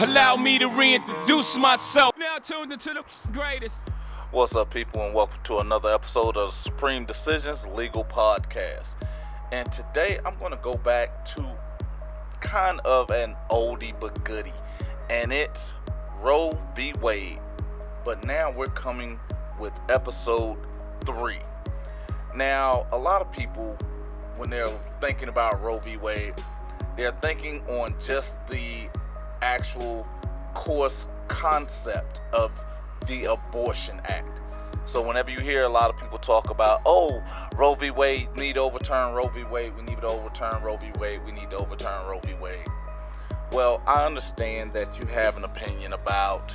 Allow me to reintroduce myself. Now tuned into the greatest. What's up, people, and welcome to another episode of Supreme Decisions Legal Podcast. And today I'm going to go back to kind of an oldie but goodie, and it's Roe v. Wade. But now we're coming with episode three. Now, a lot of people, when they're thinking about Roe v. Wade, they're thinking on just the actual course concept of the Abortion Act. So whenever you hear a lot of people talk about, oh, Roe v. Wade, need to overturn Roe v. Wade, we need to overturn Roe v. Wade, we need to overturn Roe v. Wade. Well, I understand that you have an opinion about,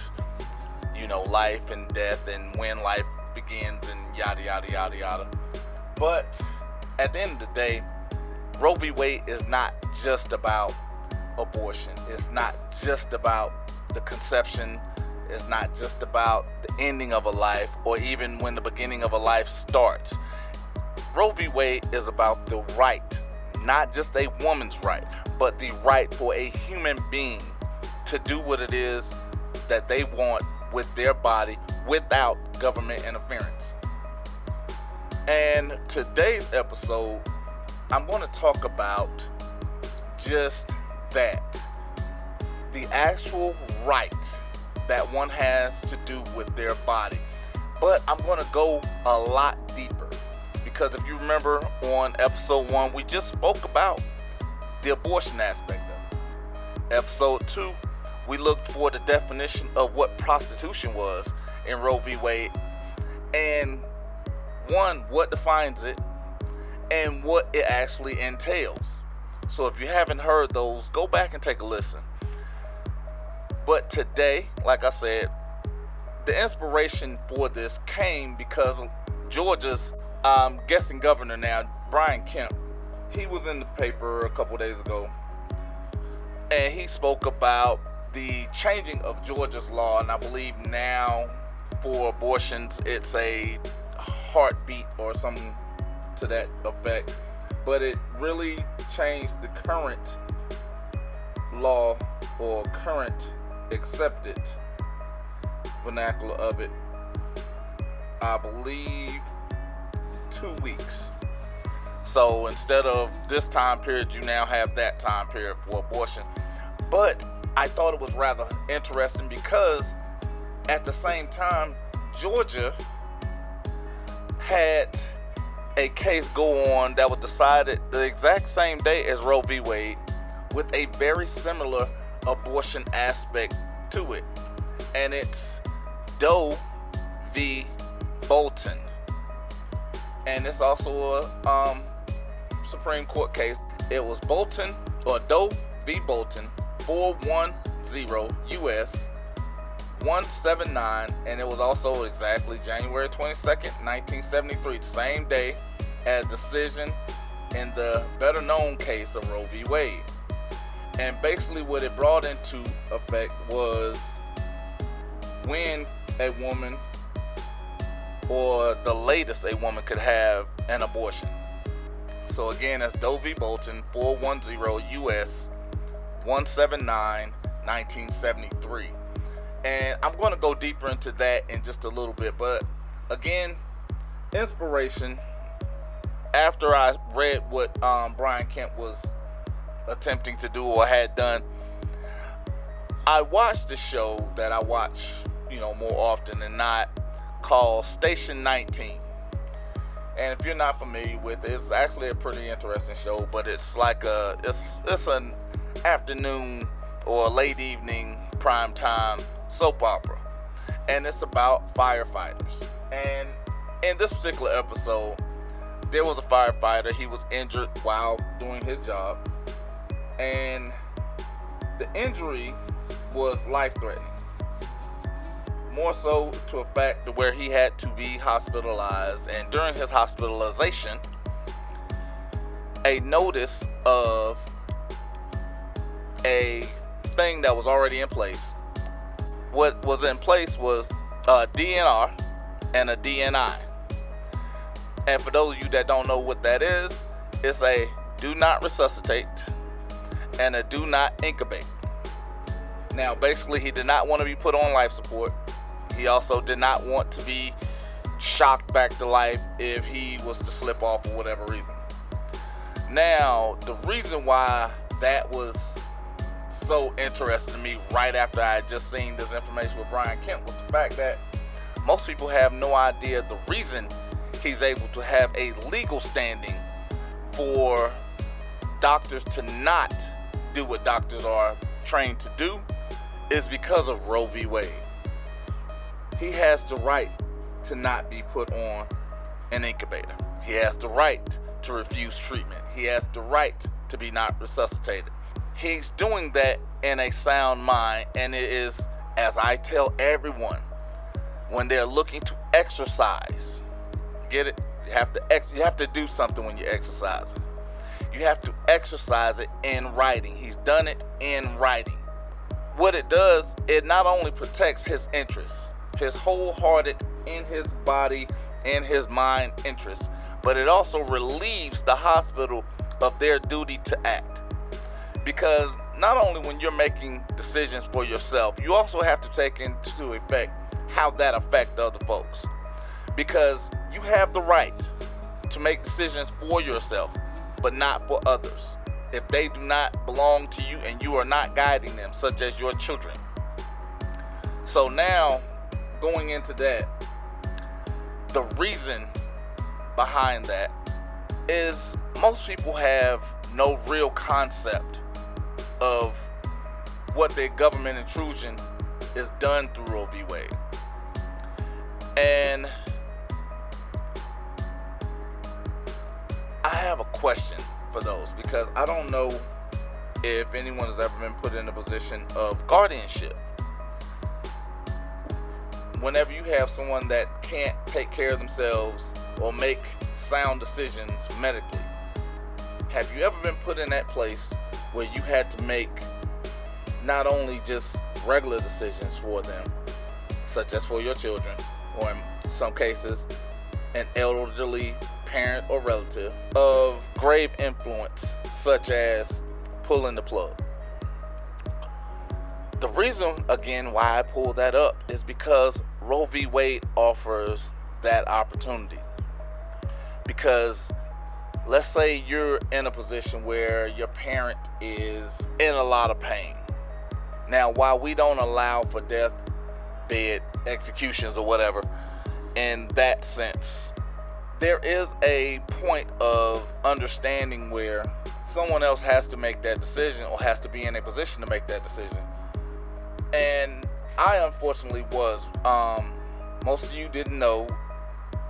you know, life and death and when life begins and yada yada yada yada. But at the end of the day, Roe v. Wade is not just about abortion. It's not just about the conception. It's not just about the ending of a life or even when the beginning of a life starts. Roe v. Wade is about the right, not just a woman's right, but the right for a human being to do what it is that they want with their body without government interference. And today's episode, I'm going to talk about just that the actual right that one has to do with their body. But I'm going to go a lot deeper because if you remember on episode one, we just spoke about the abortion aspect of it. Episode two, we looked for the definition of what prostitution was in Roe v. Wade. And one, what defines it, and what it actually entails. So if you haven't heard those, go back and take a listen. But today, like I said, the inspiration for this came because Georgia's I'm guessing governor now, Brian Kemp, he was in the paper a couple days ago and he spoke about the changing of Georgia's law. And I believe now for abortions, it's a heartbeat or something to that effect. But it really changed the current law or current accepted vernacular of it. I believe two weeks. So instead of this time period, you now have that time period for abortion. But I thought it was rather interesting because at the same time, Georgia had a case go on that was decided the exact same day as Roe v. Wade with a very similar abortion aspect to it. And it's Doe v. Bolton. And it's also a um, Supreme Court case. It was Bolton, or Doe v. Bolton, 410 U.S. 179, and it was also exactly January 22nd, 1973, the same day as decision in the better known case of Roe v. Wade. And basically, what it brought into effect was when a woman, or the latest a woman, could have an abortion. So again, that's Doe v. Bolton, 410 U.S. 179, 1973. And I'm going to go deeper into that in just a little bit. But again, inspiration. After I read what um, Brian Kemp was attempting to do or had done, I watched the show that I watch, you know, more often than not called Station 19. And if you're not familiar with it, it's actually a pretty interesting show, but it's like a it's it's an afternoon or late evening prime time soap opera, and it's about firefighters. And in this particular episode, there was a firefighter. He was injured while doing his job, and the injury was life-threatening. More so to a fact where he had to be hospitalized, and during his hospitalization, a notice of a thing that was already in place what was in place was a DNR and a DNI. And for those of you that don't know what that is, it's a do not resuscitate and a do not incubate. Now, basically, he did not want to be put on life support. He also did not want to be shocked back to life if he was to slip off for whatever reason. Now, the reason why that was so interesting to me right after I had just seen this information with Brian Kemp was the fact that most people have no idea the reason he's able to have a legal standing for doctors to not do what doctors are trained to do is because of Roe v. Wade. He has the right to not be put on an incubator. He has the right to refuse treatment. He has the right to be not resuscitated. He's doing that in a sound mind, and it is, as I tell everyone, when they're looking to exercise, get it? You have to ex- you have to do something when you're exercising. You have to exercise it in writing. He's done it in writing. What it does, it not only protects his interests, his wholehearted in his body and his mind interests, but it also relieves the hospital of their duty to act. Because not only when you're making decisions for yourself, you also have to take into effect how that affect other folks. Because you have the right to make decisions for yourself, but not for others. If they do not belong to you and you are not guiding them, such as your children. So now, going into that, the reason behind that is most people have no real concept of what their government intrusion is done through Roe v. Wade. And I have a question for those because I don't know if anyone has ever been put in a position of guardianship. Whenever you have someone that can't take care of themselves or make sound decisions medically, have you ever been put in that place where you had to make not only just regular decisions for them, such as for your children, or in some cases, an elderly parent or relative of grave influence, such as pulling the plug. The reason, again, why I pull that up is because Roe v. Wade offers that opportunity. Because let's say you're in a position where your parent is in a lot of pain. Now, while we don't allow for death, bed executions or whatever, in that sense, there is a point of understanding where someone else has to make that decision or has to be in a position to make that decision. And I unfortunately was. Um, most of you didn't know,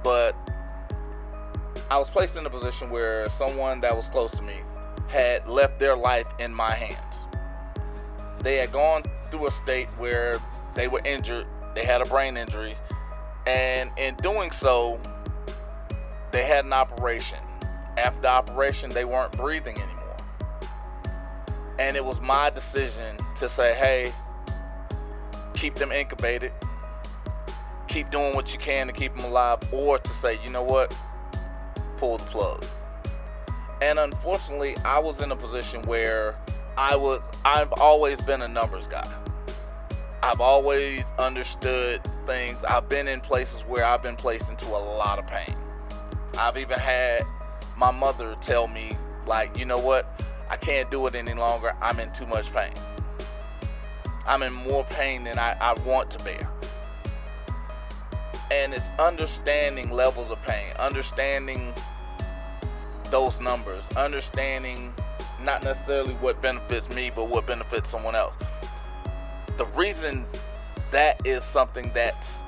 but I was placed in a position where someone that was close to me had left their life in my hands. They had gone through a state where they were injured, they had a brain injury, and in doing so, they had an operation. After the operation, they weren't breathing anymore. And it was my decision to say, hey, keep them incubated, keep doing what you can to keep them alive, or to say, you know what, pull the plug. And unfortunately, I was in a position where I was, I've always been a numbers guy. I've always understood things. I've been in places where I've been placed into a lot of pain. I've even had my mother tell me, like, you know what? I can't do it any longer. I'm in too much pain. I'm in more pain than I, I want to bear. And it's understanding levels of pain, understanding those numbers, understanding not necessarily what benefits me, but what benefits someone else. The reason that is something that's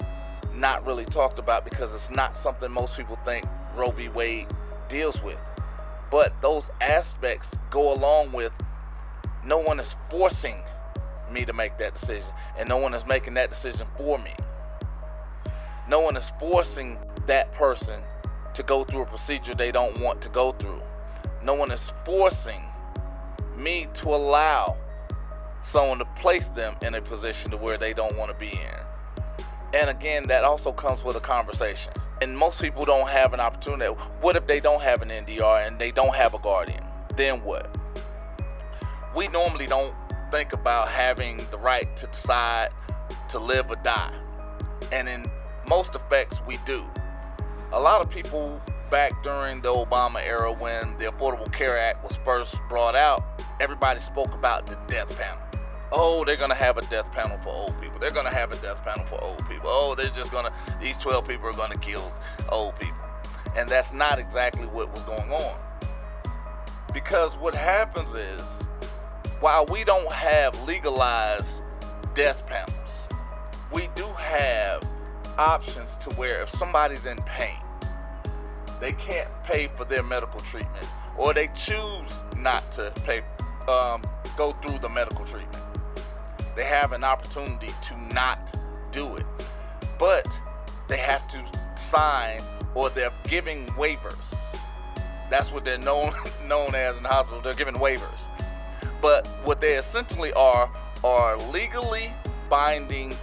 not really talked about because it's not something most people think Roe v. Wade deals with. But those aspects go along with no one is forcing me to make that decision, and no one is making that decision for me. No one is forcing that person to go through a procedure they don't want to go through. No one is forcing me to allow someone to place them in a position to where they don't want to be in. And again, that also comes with a conversation. And most people don't have an opportunity. What if they don't have an NDR and they don't have a guardian? Then what? We normally don't think about having the right to decide to live or die. And in most effects, we do. A lot of people back during the Obama era when the Affordable Care Act was first brought out, everybody spoke about the death panel. Oh, they're gonna have a death panel for old people. They're gonna have a death panel for old people. Oh, they're just gonna, these 12 people are gonna kill old people. And that's not exactly what was going on. Because what happens is, while we don't have legalized death panels, we do have options to where if somebody's in pain, they can't pay for their medical treatment, or they choose not to pay, um, go through the medical treatment. They have an opportunity to not do it, but they have to sign or they're giving waivers. That's what they're known known as in the hospital. They're giving waivers. But what they essentially are are legally binding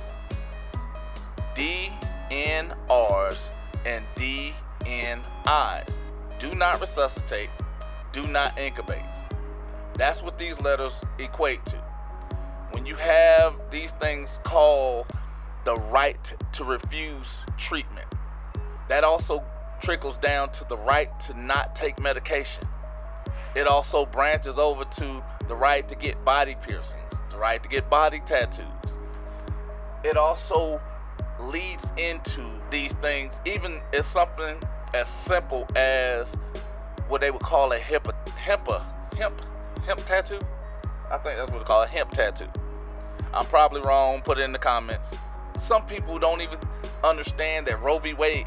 DNRs and DNIs. Do not resuscitate, do not incubate. That's what these letters equate to. When you have these things called the right to refuse treatment, that also trickles down to the right to not take medication. It also branches over to the right to get body piercings, the right to get body tattoos. It also leads into these things, even as something as simple as what they would call a hemp, hemp, hemp, hemp tattoo. I think that's what they call a hemp tattoo. I'm probably wrong. Put it in the comments. Some people don't even understand that Roe v. Wade.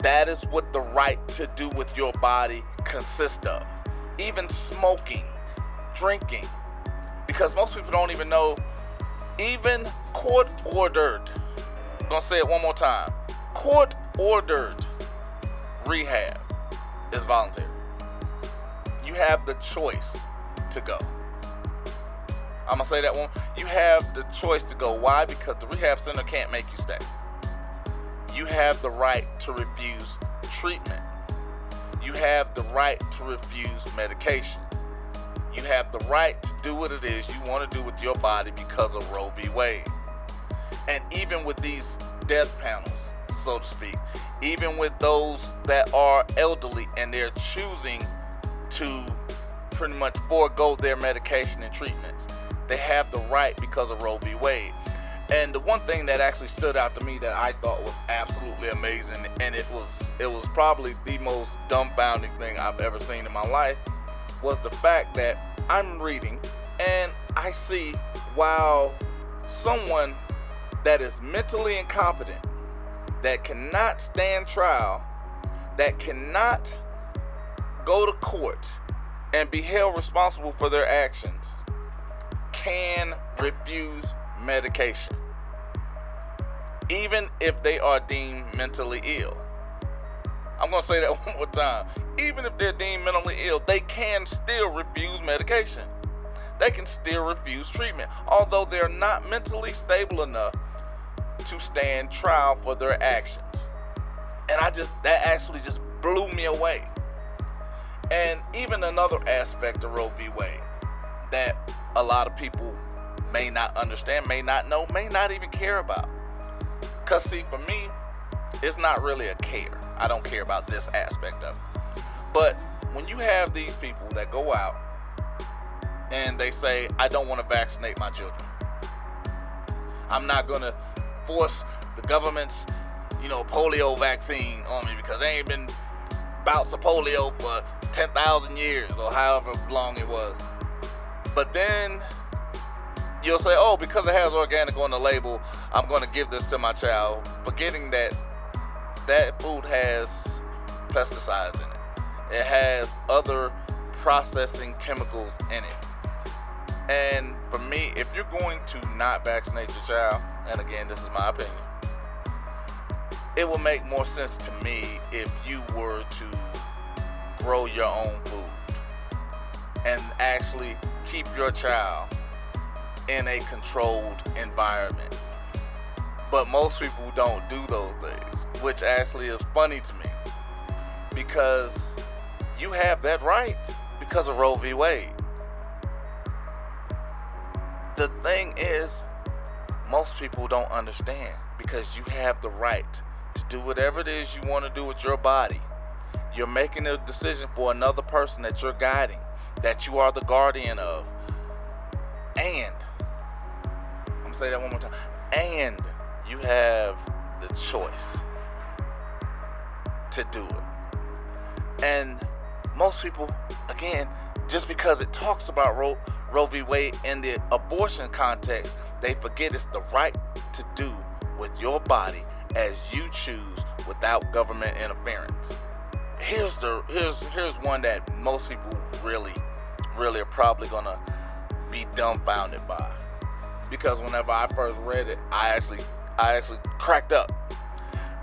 That is what the right to do with your body consists of. Even smoking, drinking, because most people don't even know. Even court ordered I'm gonna say it one more time. Court ordered rehab is voluntary. You have the choice to go. I'm gonna say that one. You have the choice to go. Why? Because the rehab center can't make you stay. You have the right to refuse treatment. You have the right to refuse medication. You have the right to do what it is you want to do with your body because of Roe v. Wade. And even with these death panels, so to speak, even with those that are elderly and they're choosing to pretty much forego their medication and treatments, they have the right because of Roe v. Wade. And the one thing that actually stood out to me that I thought was absolutely amazing, and it was it was probably the most dumbfounding thing I've ever seen in my life, was the fact that I'm reading and I see while someone that is mentally incompetent, that cannot stand trial, that cannot go to court and be held responsible for their actions, can refuse medication, even if they are deemed mentally ill. I'm going to say that one more time. Even if they're deemed mentally ill, they can still refuse medication. They can still refuse treatment, although they're not mentally stable enough to stand trial for their actions. And I just, that actually just blew me away. And even another aspect of Roe v. Wade that a lot of people may not understand, may not know, may not even care about. Because, see, for me, it's not really a care. I don't care about this aspect of it. But when you have these people that go out and they say, I don't want to vaccinate my children, I'm not going to force the government's, you know, polio vaccine on me because they ain't been bouts of polio for 10,000 years or however long it was. But then you'll say, oh, because it has organic on the label, I'm going to give this to my child, forgetting that that food has pesticides in it. It has other processing chemicals in it. And for me, if you're going to not vaccinate your child, and again, this is my opinion, it will make more sense to me if you were to grow your own food and actually keep your child in a controlled environment. But most people don't do those things, which actually is funny to me because you have that right because of Roe v. Wade. The thing is, most people don't understand because you have the right to do whatever it is you want to do with your body. You're making a decision for another person that you're guiding, that you are the guardian of. And, I'm going to say that one more time. And you have the choice to do it. And most people, again, just because it talks about Roe, Roe v. Wade in the abortion context, they forget it's the right to do with your body as you choose without government interference. Here's the here's here's one that most people really really are probably gonna be dumbfounded by. Because whenever I first read it, I actually I actually cracked up.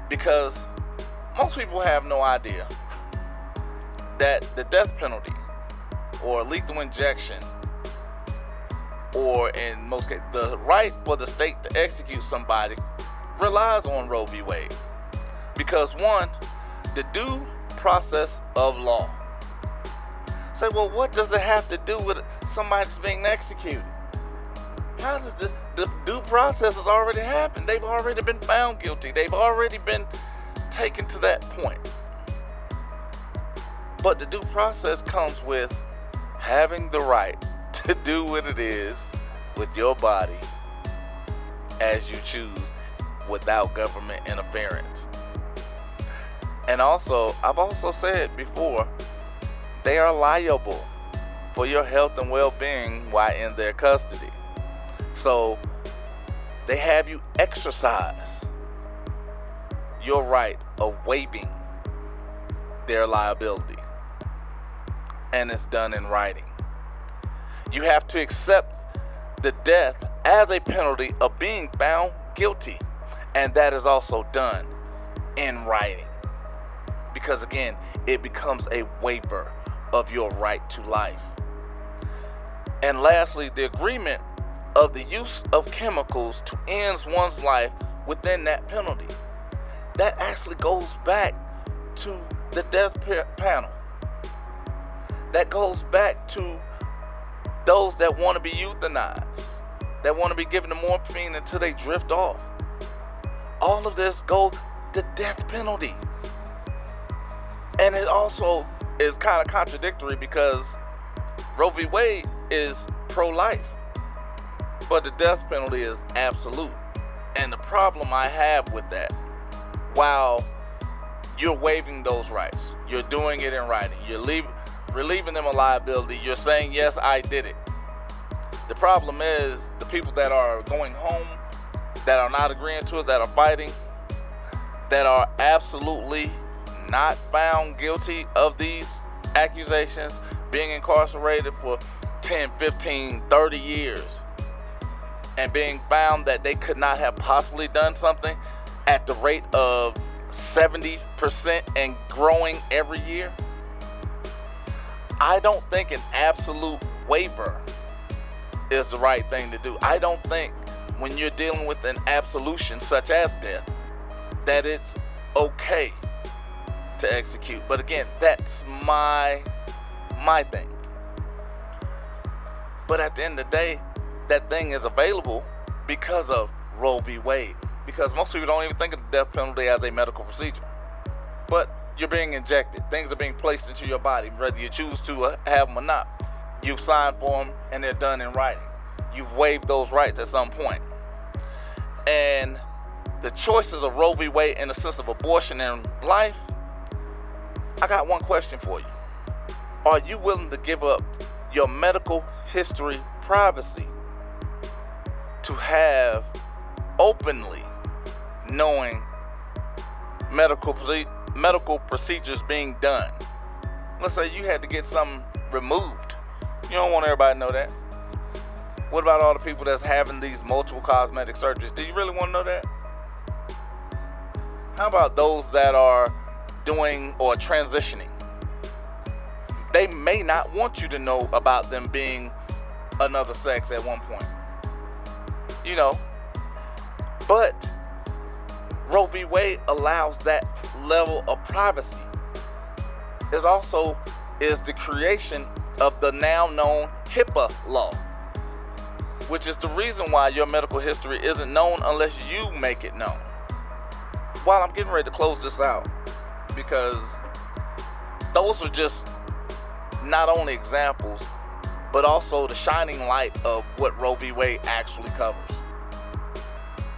Because most people have no idea that the death penalty or lethal injection or in most cases the right for the state to execute somebody relies on Roe v. Wade. Because one, the due process of law. Say, well, what does it have to do with somebody's being executed? How does the, the due process has already happened? They've already been found guilty. They've already been taken to that point. But the due process comes with having the right to do what it is with your body as you choose without government interference. And also, I've also said before, they are liable for your health and well being while in their custody. So, they have you exercise your right of waiving their liability. And it's done in writing. You have to accept the death as a penalty of being found guilty. And that is also done in writing. Because again, it becomes a waiver of your right to life. And lastly, the agreement of the use of chemicals to end one's life within that penalty. That actually goes back to the death panel. That goes back to those that want to be euthanized, that want to be given the morphine until they drift off. All of this goes the death penalty. And it also is kind of contradictory because Roe v. Wade is pro life, but the death penalty is absolute. And the problem I have with that, while you're waiving those rights, you're doing it in writing, you're leave, relieving them of liability, you're saying, yes, I did it. The problem is the people that are going home, that are not agreeing to it, that are fighting, that are absolutely not found guilty of these accusations, being incarcerated for 10, 15, 30 years, and being found that they could not have possibly done something at the rate of 70% and growing every year. I don't think an absolute waiver is the right thing to do. I don't think when you're dealing with an absolution such as death that it's okay to execute. But again, that's my my thing. But at the end of the day, that thing is available because of Roe v. Wade. Because most people don't even think of the death penalty as a medical procedure. But you're being injected. Things are being placed into your body, whether you choose to uh, have them or not. You've signed for them and they're done in writing. You've waived those rights at some point. And the choices of Roe v. Wade in the sense of abortion and life, I got one question for you. Are you willing to give up your medical history privacy to have openly knowing medical medical procedures being done? Let's say you had to get something removed. You don't want everybody to know that. What about all the people that's having these multiple cosmetic surgeries? Do you really want to know that? How about those that are doing or transitioning? They may not want you to know about them being another sex at one point. You know, but Roe v. Wade allows that level of privacy. Is also is the creation of the now known HIPAA law which is the reason why your medical history isn't known unless you make it known. While I'm getting ready to close this out, because those are just not only examples, but also the shining light of what Roe v. Wade actually covers.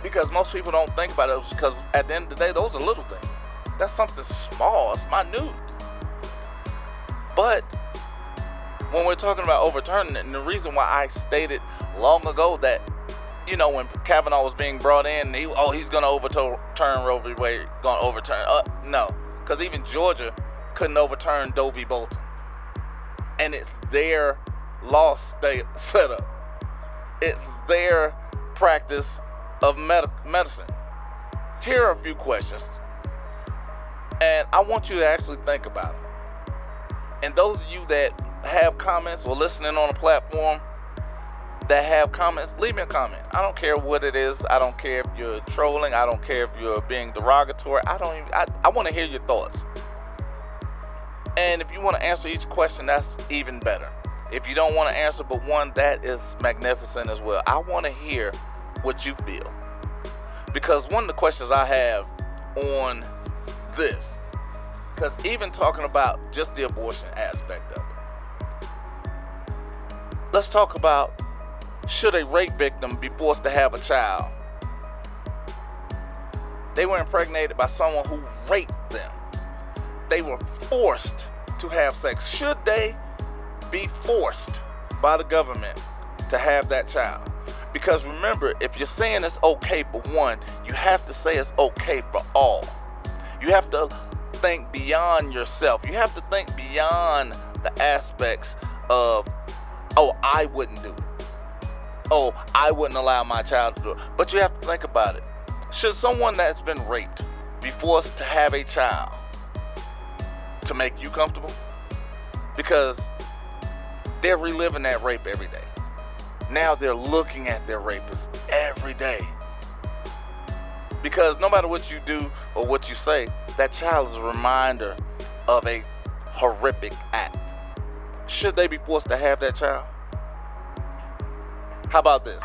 Because most people don't think about it because at the end of the day, those are little things. That's something small, it's minute. But when we're talking about overturning it, and the reason why I stated long ago that, you know, when Kavanaugh was being brought in, he, oh, he's going to overturn Roe v. Wade, going to overturn. Uh, no, because even Georgia couldn't overturn Doe v. Bolton. And it's their law state setup. It's their practice of med- medicine. Here are a few questions. And I want you to actually think about it. And those of you that have comments or listening on a platform, that have comments, leave me a comment. I don't care what it is. I don't care if you're trolling. I don't care if you're being derogatory. I don't even, I, I want to hear your thoughts. And if you want to answer each question, that's even better. If you don't want to answer but one, that is magnificent as well. I want to hear what you feel. Because one of the questions I have on this, because even talking about just the abortion aspect of it, let's talk about should a rape victim be forced to have a child? They were impregnated by someone who raped them. They were forced to have sex. Should they be forced by the government to have that child? Because remember, if you're saying it's okay for one, you have to say it's okay for all. You have to think beyond yourself. You have to think beyond the aspects of, oh, I wouldn't do it oh, I wouldn't allow my child to do it. But you have to think about it. Should someone that's been raped be forced to have a child to make you comfortable? Because they're reliving that rape every day. Now they're looking at their rapist every day. Because no matter what you do or what you say, that child is a reminder of a horrific act. Should they be forced to have that child? How about this?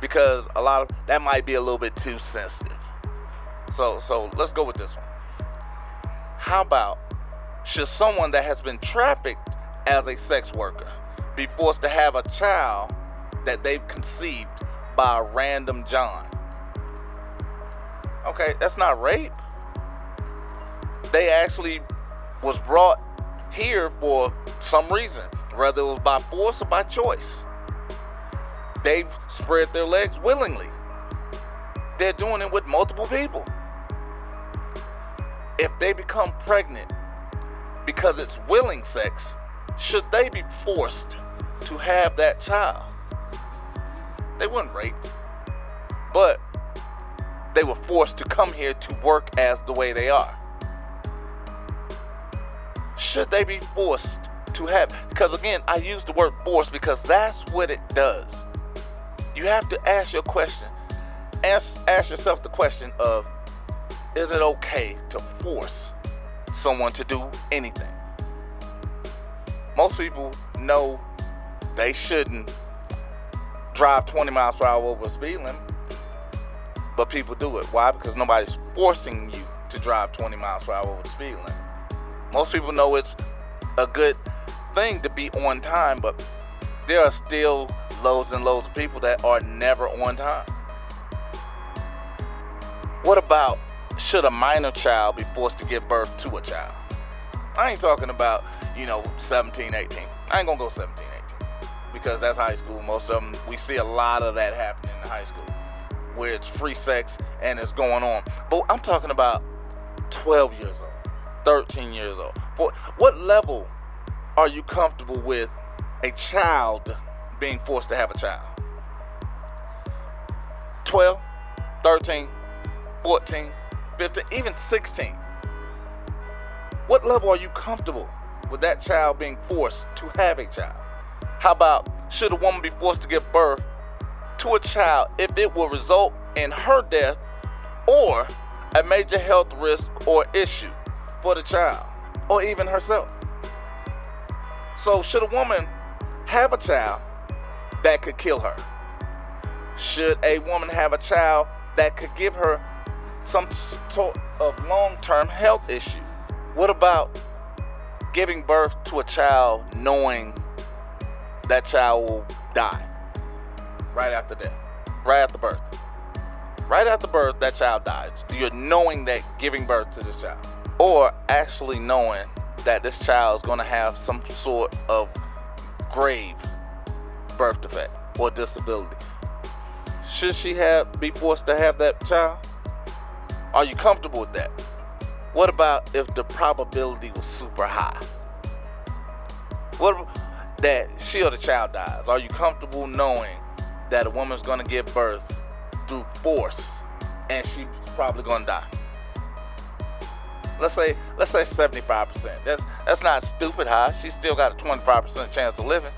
Because a lot of that might be a little bit too sensitive. So so let's go with this one. How about should someone that has been trafficked as a sex worker be forced to have a child that they've conceived by a random John? Okay, that's not rape. They actually was brought here for some reason, whether it was by force or by choice they've spread their legs willingly. They're doing it with multiple people. If they become pregnant because it's willing sex, should they be forced to have that child? They weren't raped, but they were forced to come here to work as the way they are. Should they be forced to have? Because again, I use the word force because that's what it does you have to ask your question. Ask, ask yourself the question of is it okay to force someone to do anything? Most people know they shouldn't drive 20 miles per hour over a speed limit, but people do it. Why? Because nobody's forcing you to drive 20 miles per hour over the speed limit. Most people know it's a good thing to be on time, but there are still loads and loads of people that are never on time. What about should a minor child be forced to give birth to a child? I ain't talking about, you know, 17, 18. I ain't gonna go 17, 18 because that's high school. Most of them, we see a lot of that happening in high school where it's free sex and it's going on. But I'm talking about 12 years old, 13 years old. For what level are you comfortable with a child being forced to have a child. 12, 13, 14, 15, even 16. What level are you comfortable with that child being forced to have a child? How about should a woman be forced to give birth to a child if it will result in her death or a major health risk or issue for the child or even herself? So, should a woman have a child that could kill her? Should a woman have a child that could give her some sort of long term health issue? What about giving birth to a child knowing that child will die right after death, right after birth? Right after birth, that child dies. You're knowing that giving birth to this child, or actually knowing that this child is going to have some sort of grave birth defect or disability. Should she have be forced to have that child? Are you comfortable with that? What about if the probability was super high? What that she or the child dies? Are you comfortable knowing that a woman's to give birth through force and she's probably to die? Let's say let's say 75%. That's that's not stupid high. She's still got a 25% chance of living.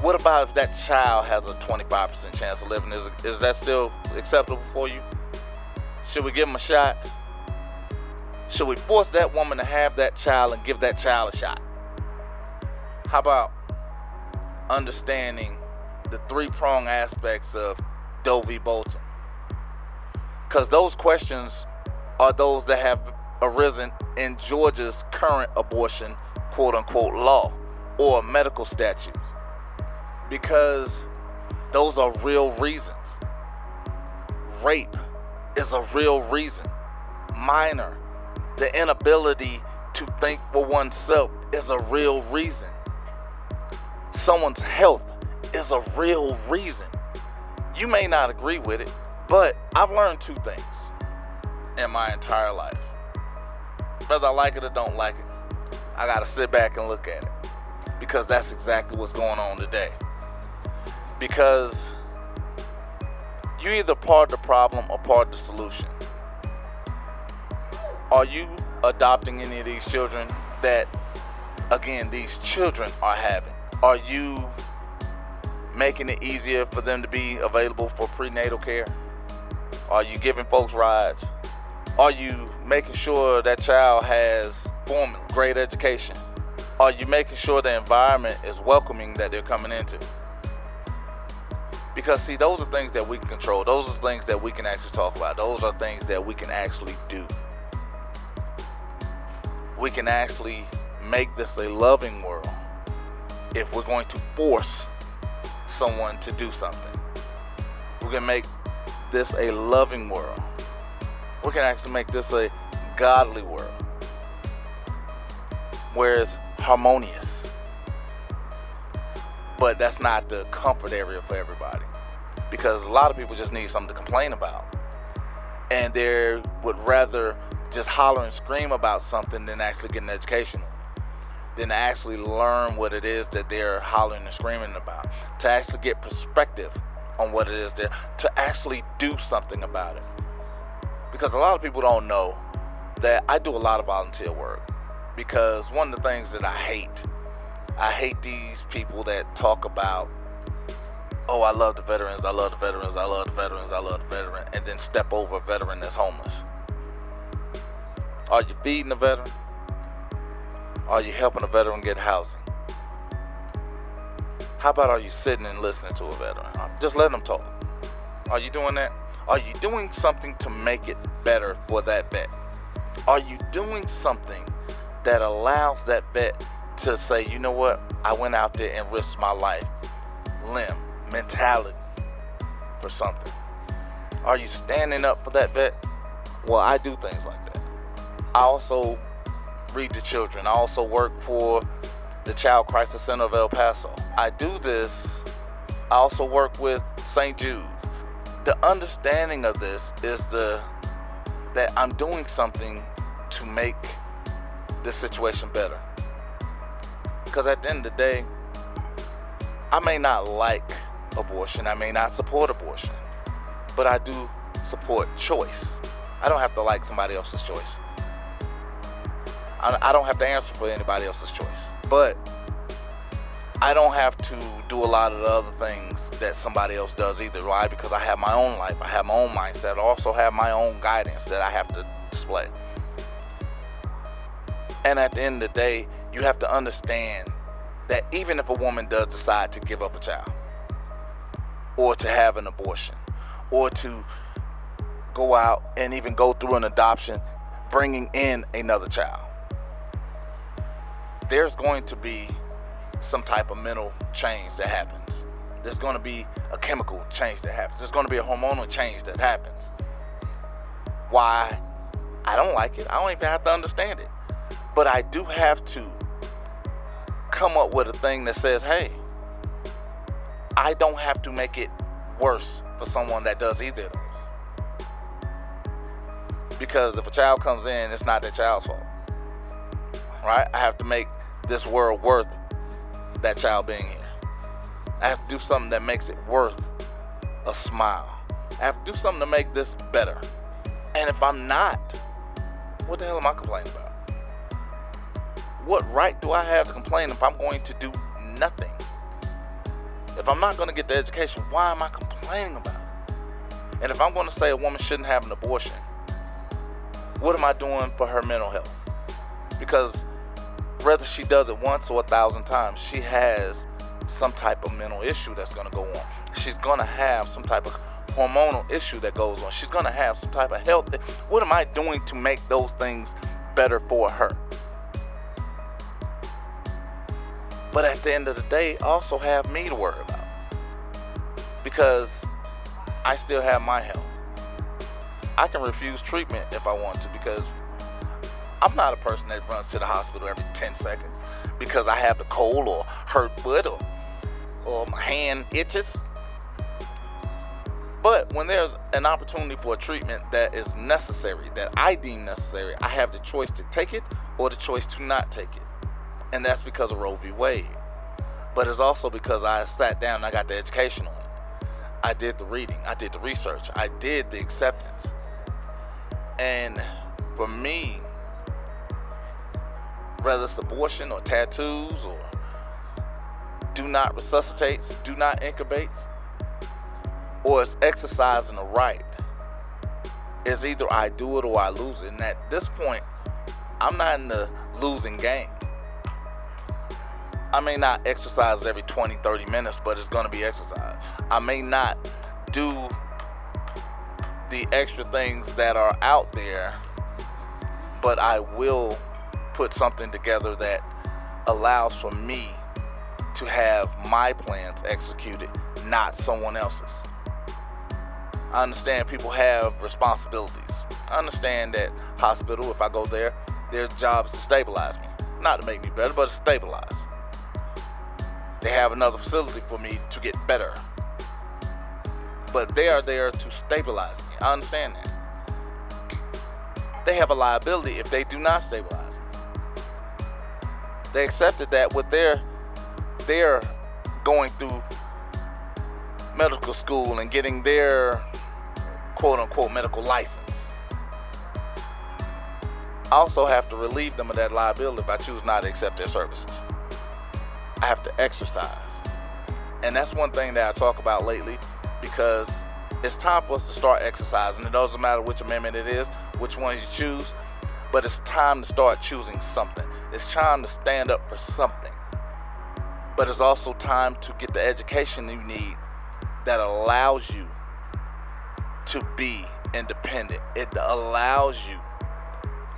What about if that child has a 25% chance of living? Is is that still acceptable for you? Should we give him a shot? Should we force that woman to have that child and give that child a shot? How about understanding the three prong aspects of Doe v. Bolton? Because those questions are those that have arisen in Georgia's current abortion quote unquote law or medical statutes. Because those are real reasons. Rape is a real reason. Minor, the inability to think for oneself is a real reason. Someone's health is a real reason. You may not agree with it, but I've learned two things in my entire life. Whether I like it or don't like it, I gotta sit back and look at it. Because that's exactly what's going on today. Because you're either part of the problem or part of the solution. Are you adopting any of these children that, again, these children are having? Are you making it easier for them to be available for prenatal care? Are you giving folks rides? Are you making sure that child has formal, great education? Are you making sure the environment is welcoming that they're coming into? Because see, those are things that we can control. Those are things that we can actually talk about. Those are things that we can actually do. We can actually make this a loving world if we're going to force someone to do something. We can make this a loving world we can actually make this a godly world where it's harmonious. But that's not the comfort area for everybody because a lot of people just need something to complain about. And they would rather just holler and scream about something than actually get an education than actually learn what it is that they're hollering and screaming about, to actually get perspective on what it is there, to actually do something about it because a lot of people don't know that I do a lot of volunteer work. Because one of the things that I hate, I hate these people that talk about, oh, I love the veterans, I love the veterans, I love the veterans, I love the veteran, and then step over a veteran that's homeless. Are you feeding a veteran? Are you helping a veteran get housing? How about are you sitting and listening to a veteran? Just let them talk. Are you doing that? Are you doing something to make it better for that vet? Are you doing something that allows that vet to say, you know what, I went out there and risked my life, limb, mentality for something? Are you standing up for that vet? Well, I do things like that. I also read to children. I also work for the Child Crisis Center of El Paso. I do this. I also work with St. Jude the understanding of this is the that I'm doing something to make this situation better. Because at the end of the day, I may not like abortion, I may not support abortion, but I do support choice. I don't have to like somebody else's choice. I don't have to answer for anybody else's choice. But I don't have to do a lot of the other things that somebody else does either. Why? Because I have my own life, I have my own mindset, I also have my own guidance that I have to display. And at the end of the day, you have to understand that even if a woman does decide to give up a child, or to have an abortion or to go out and even go through an adoption, bringing in another child. There's going to be some type of mental change that happens. There's going to be a chemical change that happens. There's going to be a hormonal change that happens. Why? I don't like it. I don't even have to understand it. But I do have to come up with a thing that says, hey, I don't have to make it worse for someone that does either of those. Because if a child comes in, it's not that child's fault. Right? I have to make this world worth that child being here. I have to do something that makes it worth a smile. I have to do something to make this better. And if I'm not, what the hell am I complaining about? What right do I have to complain if I'm going to do nothing? If I'm not going to get the education, why am I complaining about it? And if I'm going to say a woman shouldn't have an abortion, what am I doing for her mental health? Because whether she does it once or a thousand times, she has some type of mental issue that's going to go on. She's going to have some type of hormonal issue that goes on. She's going to have some type of health. What am I doing to make those things better for her? But at the end of the day, also have me to worry about. Because I still have my health. I can refuse treatment if I want to because I'm not a person that runs to the hospital every 10 seconds because I have the cold or hurt foot or, or my hand itches. But when there's an opportunity for a treatment that is necessary, that I deem necessary, I have the choice to take it or the choice to not take it. And that's because of Roe v. Wade. But it's also because I sat down and I got the education on it. I did the reading, I did the research, I did the acceptance. And for me, whether it's abortion or tattoos or do not resuscitate, do not intubate, or it's exercising a right, It's either I do it or I lose it. And at this point, I'm not in the losing game. I may not exercise every 20, 30 minutes, but it's going to be exercise. I may not do the extra things that are out there, but I will put something together that allows for me to have my plans executed, not someone else's. I understand people have responsibilities. I understand that hospital, if I go there, their job is to stabilize me. Not to make me better, but to stabilize. They have another facility for me to get better. But they are there to stabilize me. I understand that. They have a liability if they do not stabilize. They accepted that with their their going through medical school and getting their quote unquote medical license. I also have to relieve them of that liability if I choose not to accept their services. I have to exercise. And that's one thing that I talk about lately because it's time for us to start exercising. It doesn't matter which amendment it is, which one you choose, but it's time to start choosing something. It's time to stand up for something. But it's also time to get the education you need that allows you to be independent. It allows you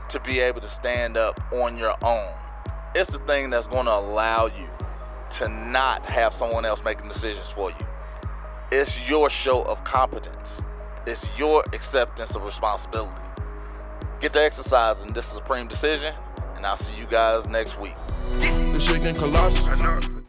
to be able to stand up on your own. It's the thing that's going to allow you to not have someone else making decisions for you. It's your show of competence. It's your acceptance of responsibility. Get to exercise in this supreme decision, and I'll see you guys next week. The shaking colossus.